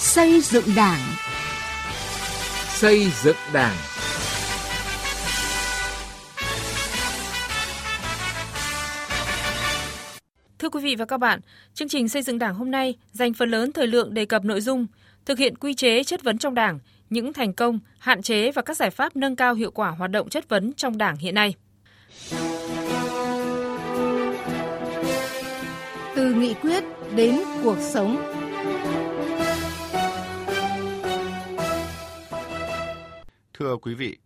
Xây dựng Đảng. Xây dựng Đảng. Thưa quý vị và các bạn, chương trình xây dựng Đảng hôm nay dành phần lớn thời lượng đề cập nội dung thực hiện quy chế chất vấn trong Đảng, những thành công, hạn chế và các giải pháp nâng cao hiệu quả hoạt động chất vấn trong Đảng hiện nay. Từ nghị quyết đến cuộc sống. Thưa quý vị,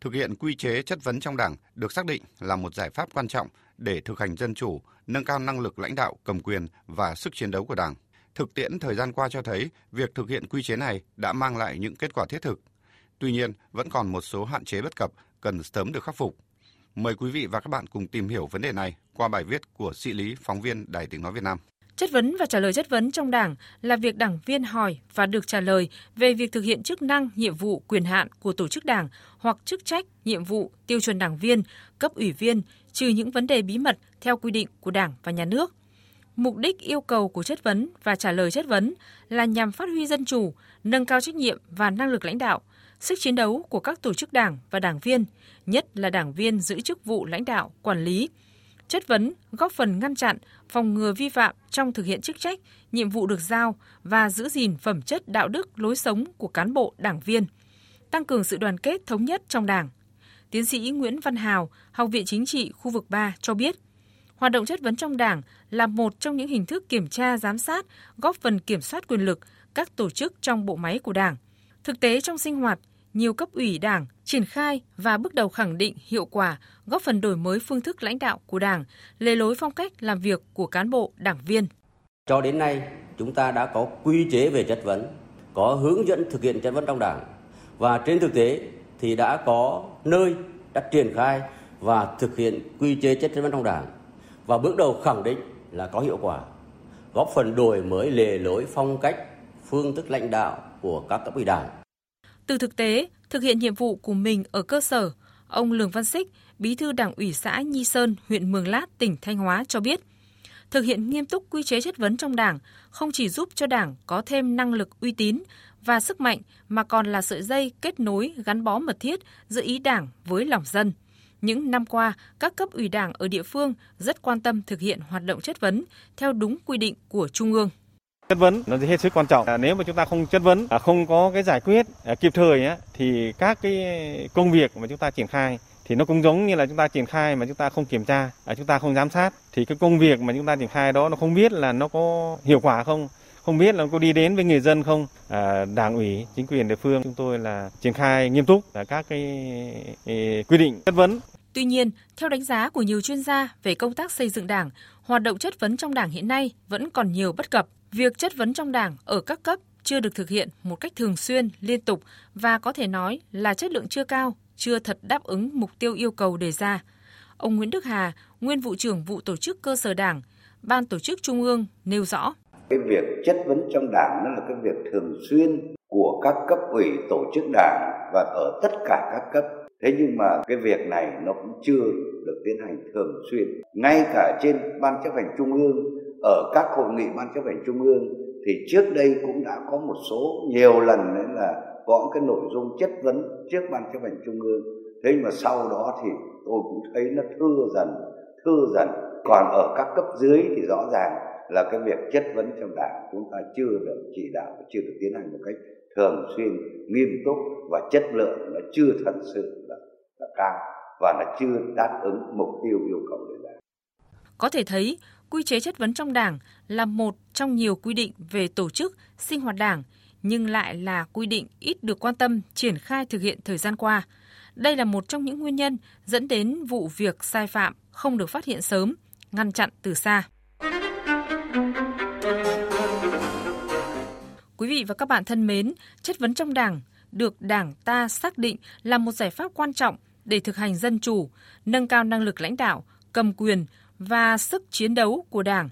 thực hiện quy chế chất vấn trong Đảng được xác định là một giải pháp quan trọng để thực hành dân chủ, nâng cao năng lực lãnh đạo, cầm quyền và sức chiến đấu của Đảng. Thực tiễn thời gian qua cho thấy việc thực hiện quy chế này đã mang lại những kết quả thiết thực. Tuy nhiên, vẫn còn một số hạn chế bất cập cần sớm được khắc phục. Mời quý vị và các bạn cùng tìm hiểu vấn đề này qua bài viết của sĩ lý phóng viên Đài Tiếng Nói Việt Nam. Chất vấn và trả lời chất vấn trong Đảng là việc đảng viên hỏi và được trả lời về việc thực hiện chức năng, nhiệm vụ, quyền hạn của tổ chức Đảng hoặc chức trách, nhiệm vụ, tiêu chuẩn đảng viên, cấp ủy viên, trừ những vấn đề bí mật theo quy định của Đảng và Nhà nước. Mục đích yêu cầu của chất vấn và trả lời chất vấn là nhằm phát huy dân chủ, nâng cao trách nhiệm và năng lực lãnh đạo, sức chiến đấu của các tổ chức đảng và đảng viên, nhất là đảng viên giữ chức vụ lãnh đạo, quản lý, chất vấn góp phần ngăn chặn, phòng ngừa vi phạm trong thực hiện chức trách, nhiệm vụ được giao và giữ gìn phẩm chất đạo đức, lối sống của cán bộ, đảng viên, tăng cường sự đoàn kết thống nhất trong Đảng. Tiến sĩ Nguyễn Văn Hào, Học viện Chính trị khu vực 3 cho biết, hoạt động chất vấn trong Đảng là một trong những hình thức kiểm tra giám sát, góp phần kiểm soát quyền lực các tổ chức trong bộ máy của Đảng. Thực tế trong sinh hoạt, nhiều cấp ủy Đảng triển khai và bước đầu khẳng định hiệu quả, góp phần đổi mới phương thức lãnh đạo của Đảng, lề lối phong cách làm việc của cán bộ, đảng viên. Cho đến nay, chúng ta đã có quy chế về chất vấn, có hướng dẫn thực hiện chất vấn trong Đảng. Và trên thực tế thì đã có nơi đã triển khai và thực hiện quy chế chất vấn trong Đảng. Và bước đầu khẳng định là có hiệu quả, góp phần đổi mới lề lối phong cách, phương thức lãnh đạo của các cấp ủy Đảng. Từ thực tế, thực hiện nhiệm vụ của mình ở cơ sở, ông Lường Văn Xích, Bí thư Đảng ủy xã Nhi Sơn, huyện Mường Lát, tỉnh Thanh Hóa cho biết, thực hiện nghiêm túc quy chế chất vấn trong Đảng không chỉ giúp cho Đảng có thêm năng lực uy tín và sức mạnh mà còn là sợi dây kết nối gắn bó mật thiết giữa ý Đảng với lòng dân. Những năm qua, các cấp ủy Đảng ở địa phương rất quan tâm thực hiện hoạt động chất vấn theo đúng quy định của Trung ương. Chất vấn nó hết sức quan trọng. À, nếu mà chúng ta không chất vấn, à, không có cái giải quyết à, kịp thời á, thì các cái công việc mà chúng ta triển khai thì nó cũng giống như là chúng ta triển khai mà chúng ta không kiểm tra, à, chúng ta không giám sát thì cái công việc mà chúng ta triển khai đó nó không biết là nó có hiệu quả không, không biết là có đi đến với người dân không. À, đảng ủy, chính quyền địa phương chúng tôi là triển khai nghiêm túc là các cái, cái quy định chất vấn. Tuy nhiên, theo đánh giá của nhiều chuyên gia về công tác xây dựng Đảng, hoạt động chất vấn trong Đảng hiện nay vẫn còn nhiều bất cập. Việc chất vấn trong Đảng ở các cấp chưa được thực hiện một cách thường xuyên, liên tục và có thể nói là chất lượng chưa cao, chưa thật đáp ứng mục tiêu yêu cầu đề ra. Ông Nguyễn Đức Hà, nguyên vụ trưởng vụ tổ chức cơ sở Đảng, Ban tổ chức Trung ương nêu rõ. Cái việc chất vấn trong Đảng nó là cái việc thường xuyên của các cấp ủy tổ chức Đảng và ở tất cả các cấp. Thế nhưng mà cái việc này nó cũng chưa được tiến hành thường xuyên. Ngay cả trên Ban chấp hành Trung ương, ở các hội nghị ban chấp hành trung ương, thì trước đây cũng đã có một số, nhiều lần đấy là có cái nội dung chất vấn trước ban chấp hành trung ương thế nhưng mà sau đó thì tôi cũng thấy nó thưa dần thưa dần còn ở các cấp dưới thì rõ ràng là cái việc chất vấn trong đảng chúng ta chưa được chỉ đạo, chưa được tiến hành một cách thường xuyên nghiêm túc và chất lượng nó chưa thật sự là, là cao và nó chưa đáp ứng mục tiêu yêu cầu đề ra có thể thấy quy chế chất vấn trong Đảng là một trong nhiều quy định về tổ chức, sinh hoạt Đảng, nhưng lại là quy định ít được quan tâm triển khai thực hiện thời gian qua. Đây là một trong những nguyên nhân dẫn đến vụ việc sai phạm không được phát hiện sớm, ngăn chặn từ xa. Quý vị và các bạn thân mến, chất vấn trong Đảng được Đảng ta xác định là một giải pháp quan trọng để thực hành dân chủ, nâng cao năng lực lãnh đạo, cầm quyền, và sức chiến đấu của Đảng.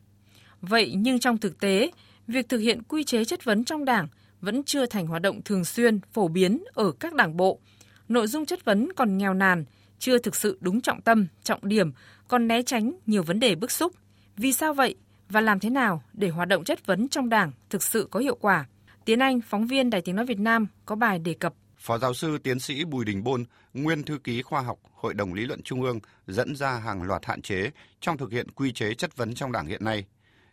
Vậy nhưng trong thực tế, việc thực hiện quy chế chất vấn trong Đảng vẫn chưa thành hoạt động thường xuyên, phổ biến ở các đảng bộ. Nội dung chất vấn còn nghèo nàn, chưa thực sự đúng trọng tâm, trọng điểm, còn né tránh nhiều vấn đề bức xúc. Vì sao vậy và làm thế nào để hoạt động chất vấn trong Đảng thực sự có hiệu quả? Tiến Anh, phóng viên Đài Tiếng Nói Việt Nam có bài đề cập. Phó giáo sư tiến sĩ Bùi Đình Bôn, nguyên thư ký khoa học Hội đồng Lý luận Trung ương dẫn ra hàng loạt hạn chế trong thực hiện quy chế chất vấn trong Đảng hiện nay.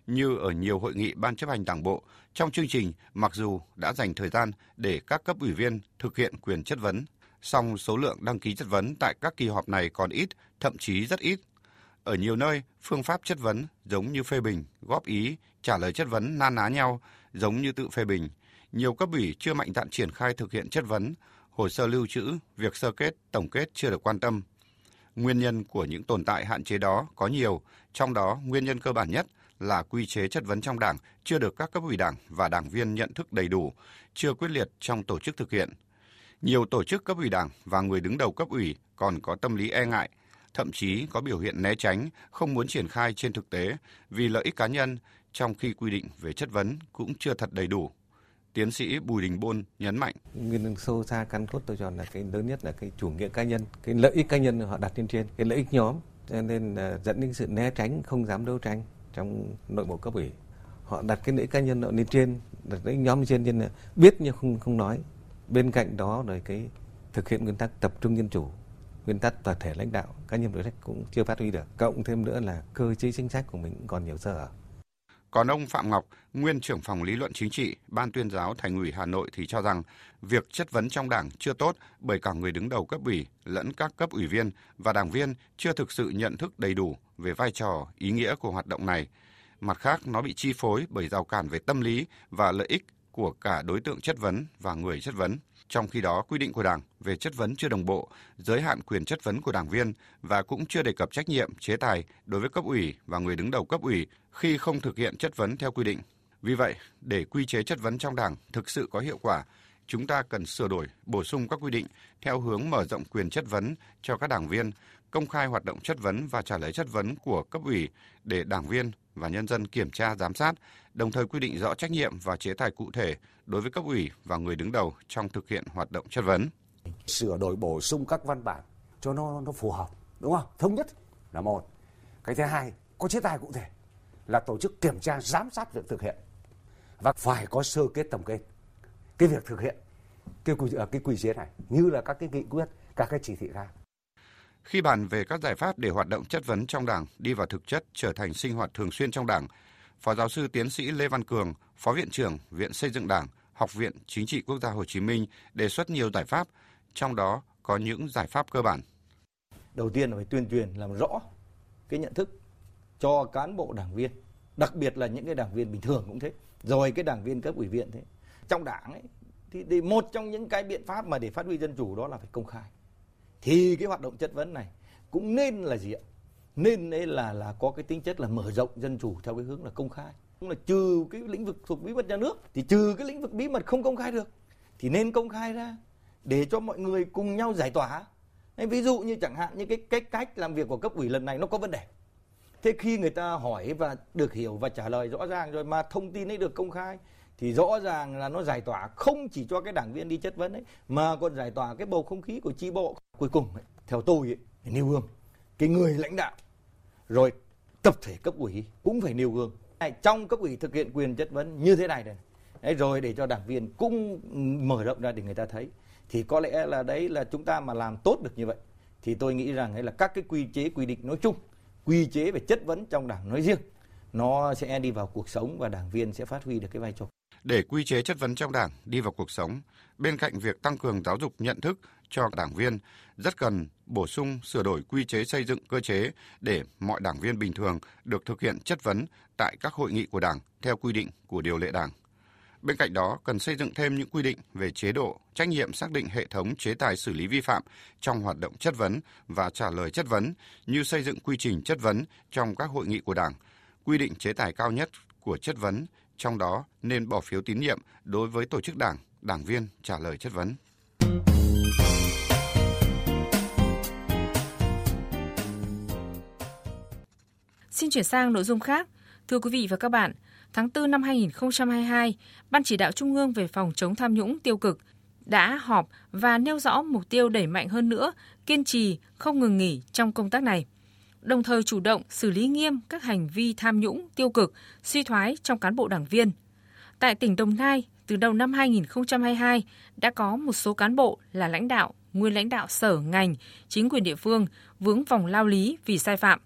Như ở nhiều hội nghị ban chấp hành Đảng bộ, trong chương trình mặc dù đã dành thời gian để các cấp ủy viên thực hiện quyền chất vấn, song số lượng đăng ký chất vấn tại các kỳ họp này còn ít, thậm chí rất ít. Ở nhiều nơi, phương pháp chất vấn giống như phê bình, góp ý, trả lời chất vấn na ná nhau, giống như tự phê bình. Nhiều cấp ủy chưa mạnh dạn triển khai thực hiện chất vấn, hồ sơ lưu trữ, việc sơ kết, tổng kết chưa được quan tâm. Nguyên nhân của những tồn tại hạn chế đó có nhiều, trong đó nguyên nhân cơ bản nhất là quy chế chất vấn trong Đảng chưa được các cấp ủy Đảng và đảng viên nhận thức đầy đủ, chưa quyết liệt trong tổ chức thực hiện. Nhiều tổ chức cấp ủy Đảng và người đứng đầu cấp ủy còn có tâm lý e ngại, thậm chí có biểu hiện né tránh, không muốn triển khai trên thực tế vì lợi ích cá nhân, trong khi quy định về chất vấn cũng chưa thật đầy đủ. Tiến sĩ Bùi Đình Bôn nhấn mạnh. Nguyên nhân sâu xa căn cốt tôi cho là cái lớn nhất là cái chủ nghĩa cá nhân, cái lợi ích cá nhân họ đặt lên trên, cái lợi ích nhóm cho nên là dẫn đến sự né tránh, không dám đấu tranh trong nội bộ cấp ủy. Họ đặt cái lợi ích cá nhân họ lên trên, đặt cái nhóm lên trên nên là biết nhưng không không nói. Bên cạnh đó rồi cái thực hiện nguyên tắc tập trung dân chủ, nguyên tắc toàn thể lãnh đạo cá nhân đối sách cũng chưa phát huy được. Cộng thêm nữa là cơ chế chính sách của mình còn nhiều sơ hở. Còn ông Phạm Ngọc, nguyên trưởng phòng lý luận chính trị, Ban tuyên giáo Thành ủy Hà Nội thì cho rằng việc chất vấn trong Đảng chưa tốt bởi cả người đứng đầu cấp ủy lẫn các cấp ủy viên và đảng viên chưa thực sự nhận thức đầy đủ về vai trò, ý nghĩa của hoạt động này. Mặt khác, nó bị chi phối bởi rào cản về tâm lý và lợi ích của cả đối tượng chất vấn và người chất vấn. Trong khi đó, quy định của Đảng về chất vấn chưa đồng bộ, giới hạn quyền chất vấn của đảng viên và cũng chưa đề cập trách nhiệm, chế tài đối với cấp ủy và người đứng đầu cấp ủy khi không thực hiện chất vấn theo quy định. Vì vậy, để quy chế chất vấn trong Đảng thực sự có hiệu quả, chúng ta cần sửa đổi, bổ sung các quy định theo hướng mở rộng quyền chất vấn cho các đảng viên, công khai hoạt động chất vấn và trả lời chất vấn của cấp ủy để đảng viên và nhân dân kiểm tra giám sát, đồng thời quy định rõ trách nhiệm và chế tài cụ thể đối với cấp ủy và người đứng đầu trong thực hiện hoạt động chất vấn. Sửa đổi bổ sung các văn bản cho nó nó phù hợp, đúng không? Thống nhất là một. Cái thứ hai, có chế tài cụ thể là tổ chức kiểm tra giám sát việc thực hiện và phải có sơ kết tổng kết cái việc thực hiện cái quy, cái quy chế này như là các cái nghị quyết, các cái chỉ thị khác. Khi bàn về các giải pháp để hoạt động chất vấn trong Đảng đi vào thực chất trở thành sinh hoạt thường xuyên trong Đảng, Phó giáo sư tiến sĩ Lê Văn Cường, Phó viện trưởng Viện Xây dựng Đảng, Học viện Chính trị Quốc gia Hồ Chí Minh đề xuất nhiều giải pháp, trong đó có những giải pháp cơ bản. Đầu tiên là phải tuyên truyền làm rõ cái nhận thức cho cán bộ đảng viên, đặc biệt là những cái đảng viên bình thường cũng thế, rồi cái đảng viên cấp ủy viện thế. Trong đảng ấy thì, thì một trong những cái biện pháp mà để phát huy dân chủ đó là phải công khai. Thì cái hoạt động chất vấn này cũng nên là gì ạ? Nên ấy là là có cái tính chất là mở rộng dân chủ theo cái hướng là công khai. Cũng là trừ cái lĩnh vực thuộc bí mật nhà nước thì trừ cái lĩnh vực bí mật không công khai được thì nên công khai ra để cho mọi người cùng nhau giải tỏa. Nên ví dụ như chẳng hạn như cái cách cách làm việc của cấp ủy lần này nó có vấn đề thế khi người ta hỏi và được hiểu và trả lời rõ ràng rồi mà thông tin ấy được công khai thì rõ ràng là nó giải tỏa không chỉ cho cái đảng viên đi chất vấn ấy mà còn giải tỏa cái bầu không khí của chi bộ cuối cùng ấy, theo tôi ấy, nêu gương cái người lãnh đạo rồi tập thể cấp ủy cũng phải nêu gương. Trong cấp ủy thực hiện quyền chất vấn như thế này này. Đấy, rồi để cho đảng viên cũng mở rộng ra để người ta thấy. Thì có lẽ là đấy là chúng ta mà làm tốt được như vậy. Thì tôi nghĩ rằng ấy là các cái quy chế quy định nói chung quy chế về chất vấn trong đảng nói riêng nó sẽ đi vào cuộc sống và đảng viên sẽ phát huy được cái vai trò. Để quy chế chất vấn trong đảng đi vào cuộc sống, bên cạnh việc tăng cường giáo dục nhận thức cho đảng viên, rất cần bổ sung sửa đổi quy chế xây dựng cơ chế để mọi đảng viên bình thường được thực hiện chất vấn tại các hội nghị của đảng theo quy định của điều lệ đảng. Bên cạnh đó, cần xây dựng thêm những quy định về chế độ, trách nhiệm xác định hệ thống chế tài xử lý vi phạm trong hoạt động chất vấn và trả lời chất vấn, như xây dựng quy trình chất vấn trong các hội nghị của Đảng, quy định chế tài cao nhất của chất vấn, trong đó nên bỏ phiếu tín nhiệm đối với tổ chức đảng, đảng viên trả lời chất vấn. Xin chuyển sang nội dung khác. Thưa quý vị và các bạn, tháng 4 năm 2022, Ban chỉ đạo Trung ương về phòng chống tham nhũng tiêu cực đã họp và nêu rõ mục tiêu đẩy mạnh hơn nữa, kiên trì, không ngừng nghỉ trong công tác này. Đồng thời chủ động xử lý nghiêm các hành vi tham nhũng tiêu cực, suy thoái trong cán bộ đảng viên. Tại tỉnh Đồng Nai, từ đầu năm 2022 đã có một số cán bộ là lãnh đạo, nguyên lãnh đạo sở ngành, chính quyền địa phương vướng vòng lao lý vì sai phạm.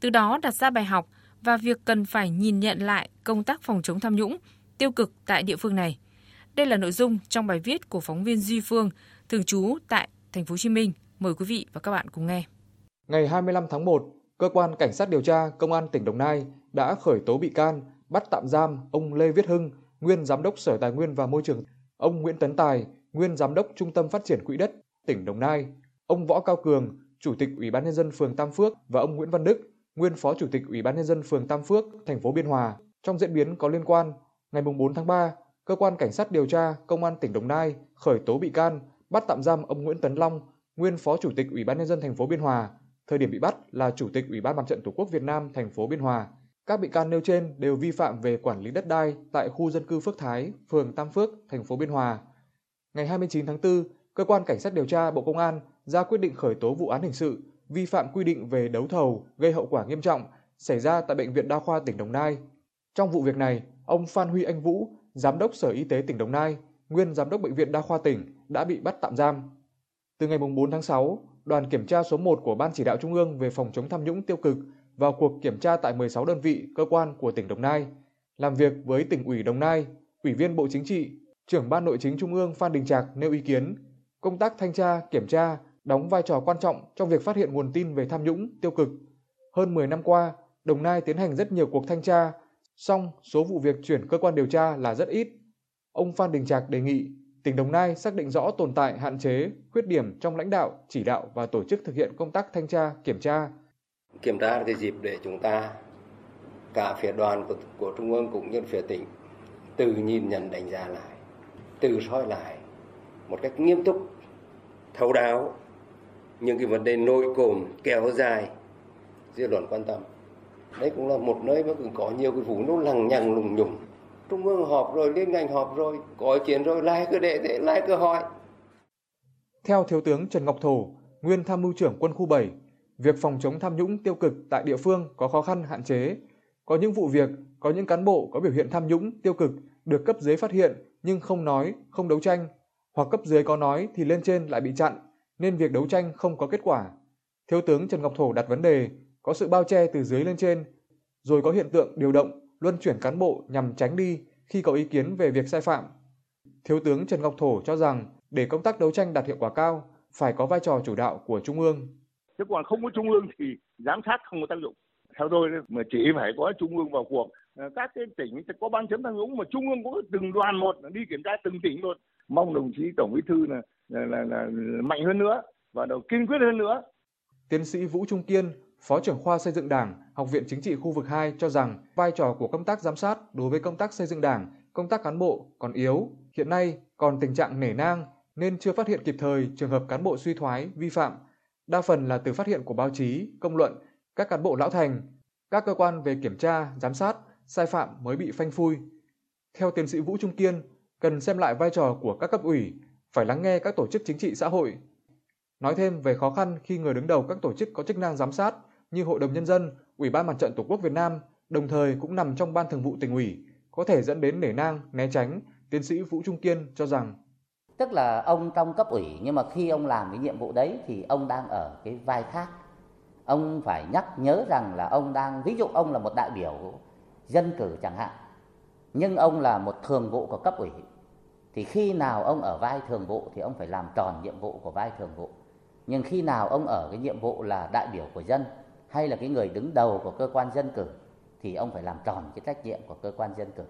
Từ đó đặt ra bài học và việc cần phải nhìn nhận lại công tác phòng chống tham nhũng tiêu cực tại địa phương này. Đây là nội dung trong bài viết của phóng viên Duy Phương, thường trú tại thành phố Hồ Chí Minh. Mời quý vị và các bạn cùng nghe. Ngày 25 tháng 1, cơ quan cảnh sát điều tra công an tỉnh Đồng Nai đã khởi tố bị can, bắt tạm giam ông Lê Viết Hưng, nguyên giám đốc Sở Tài nguyên và Môi trường, ông Nguyễn Tấn Tài, nguyên giám đốc Trung tâm Phát triển Quỹ đất tỉnh Đồng Nai, ông Võ Cao Cường, chủ tịch Ủy ban nhân dân phường Tam Phước và ông Nguyễn Văn Đức, nguyên phó chủ tịch Ủy ban nhân dân phường Tam Phước, thành phố Biên Hòa. Trong diễn biến có liên quan, ngày 4 tháng 3, cơ quan cảnh sát điều tra công an tỉnh Đồng Nai khởi tố bị can, bắt tạm giam ông Nguyễn Tấn Long, nguyên phó chủ tịch Ủy ban nhân dân thành phố Biên Hòa, thời điểm bị bắt là chủ tịch Ủy ban Mặt trận Tổ quốc Việt Nam thành phố Biên Hòa. Các bị can nêu trên đều vi phạm về quản lý đất đai tại khu dân cư Phước Thái, phường Tam Phước, thành phố Biên Hòa. Ngày 29 tháng 4, cơ quan cảnh sát điều tra Bộ Công an ra quyết định khởi tố vụ án hình sự vi phạm quy định về đấu thầu gây hậu quả nghiêm trọng xảy ra tại bệnh viện Đa khoa tỉnh Đồng Nai. Trong vụ việc này, ông Phan Huy Anh Vũ, giám đốc Sở Y tế tỉnh Đồng Nai, nguyên giám đốc bệnh viện Đa khoa tỉnh đã bị bắt tạm giam. Từ ngày 4 tháng 6, đoàn kiểm tra số 1 của Ban chỉ đạo Trung ương về phòng chống tham nhũng tiêu cực vào cuộc kiểm tra tại 16 đơn vị cơ quan của tỉnh Đồng Nai, làm việc với tỉnh ủy Đồng Nai, Ủy viên Bộ Chính trị, trưởng Ban Nội chính Trung ương Phan Đình Trạc nêu ý kiến, công tác thanh tra, kiểm tra đóng vai trò quan trọng trong việc phát hiện nguồn tin về tham nhũng, tiêu cực. Hơn 10 năm qua, Đồng Nai tiến hành rất nhiều cuộc thanh tra, song số vụ việc chuyển cơ quan điều tra là rất ít. Ông Phan Đình Trạc đề nghị tỉnh Đồng Nai xác định rõ tồn tại, hạn chế, khuyết điểm trong lãnh đạo, chỉ đạo và tổ chức thực hiện công tác thanh tra, kiểm tra. Kiểm tra là cái dịp để chúng ta cả phía đoàn của, của Trung ương cũng như phía tỉnh từ nhìn nhận đánh giá lại, từ soi lại một cách nghiêm túc, thấu đáo những cái vấn đề nội cồn kéo dài dư luận quan tâm đấy cũng là một nơi mà cũng có nhiều cái vụ nó lằng nhằng lùng nhùng trung ương họp rồi liên ngành họp rồi có chuyện rồi lại cứ để thế lại cứ hỏi theo thiếu tướng Trần Ngọc Thổ nguyên tham mưu trưởng quân khu 7 việc phòng chống tham nhũng tiêu cực tại địa phương có khó khăn hạn chế có những vụ việc có những cán bộ có biểu hiện tham nhũng tiêu cực được cấp dưới phát hiện nhưng không nói không đấu tranh hoặc cấp dưới có nói thì lên trên lại bị chặn nên việc đấu tranh không có kết quả. Thiếu tướng Trần Ngọc Thổ đặt vấn đề có sự bao che từ dưới lên trên, rồi có hiện tượng điều động, luân chuyển cán bộ nhằm tránh đi khi có ý kiến về việc sai phạm. Thiếu tướng Trần Ngọc Thổ cho rằng để công tác đấu tranh đạt hiệu quả cao, phải có vai trò chủ đạo của Trung ương. Chứ còn không có Trung ương thì giám sát không có tác dụng. Theo tôi mà chỉ phải có Trung ương vào cuộc. Các cái tỉnh có ban chấm tham nhũng mà Trung ương có từng đoàn một đi kiểm tra từng tỉnh luôn. Mong đồng chí Tổng Bí thư là là, là, là mạnh hơn nữa và đầu kiên quyết hơn nữa. Tiến sĩ Vũ Trung Kiên, Phó trưởng khoa xây dựng Đảng, Học viện Chính trị khu vực 2 cho rằng vai trò của công tác giám sát đối với công tác xây dựng Đảng, công tác cán bộ còn yếu, hiện nay còn tình trạng nể nang nên chưa phát hiện kịp thời trường hợp cán bộ suy thoái, vi phạm. Đa phần là từ phát hiện của báo chí, công luận, các cán bộ lão thành, các cơ quan về kiểm tra, giám sát, sai phạm mới bị phanh phui. Theo tiến sĩ Vũ Trung Kiên, cần xem lại vai trò của các cấp ủy, phải lắng nghe các tổ chức chính trị xã hội. Nói thêm về khó khăn khi người đứng đầu các tổ chức có chức năng giám sát như Hội đồng Nhân dân, Ủy ban Mặt trận Tổ quốc Việt Nam, đồng thời cũng nằm trong Ban Thường vụ tỉnh ủy, có thể dẫn đến nể nang, né tránh, tiến sĩ Vũ Trung Kiên cho rằng Tức là ông trong cấp ủy nhưng mà khi ông làm cái nhiệm vụ đấy thì ông đang ở cái vai khác. Ông phải nhắc nhớ rằng là ông đang, ví dụ ông là một đại biểu dân cử chẳng hạn, nhưng ông là một thường vụ của cấp ủy thì khi nào ông ở vai thường vụ thì ông phải làm tròn nhiệm vụ của vai thường vụ nhưng khi nào ông ở cái nhiệm vụ là đại biểu của dân hay là cái người đứng đầu của cơ quan dân cử thì ông phải làm tròn cái trách nhiệm của cơ quan dân cử.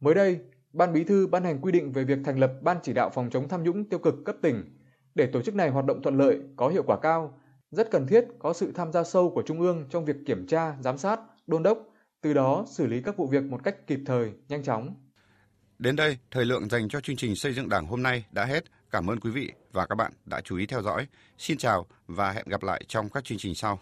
Mới đây, Ban Bí thư ban hành quy định về việc thành lập Ban chỉ đạo phòng chống tham nhũng tiêu cực cấp tỉnh. Để tổ chức này hoạt động thuận lợi, có hiệu quả cao, rất cần thiết có sự tham gia sâu của Trung ương trong việc kiểm tra, giám sát, đôn đốc, từ đó xử lý các vụ việc một cách kịp thời, nhanh chóng. Đến đây, thời lượng dành cho chương trình xây dựng Đảng hôm nay đã hết. Cảm ơn quý vị và các bạn đã chú ý theo dõi. Xin chào và hẹn gặp lại trong các chương trình sau.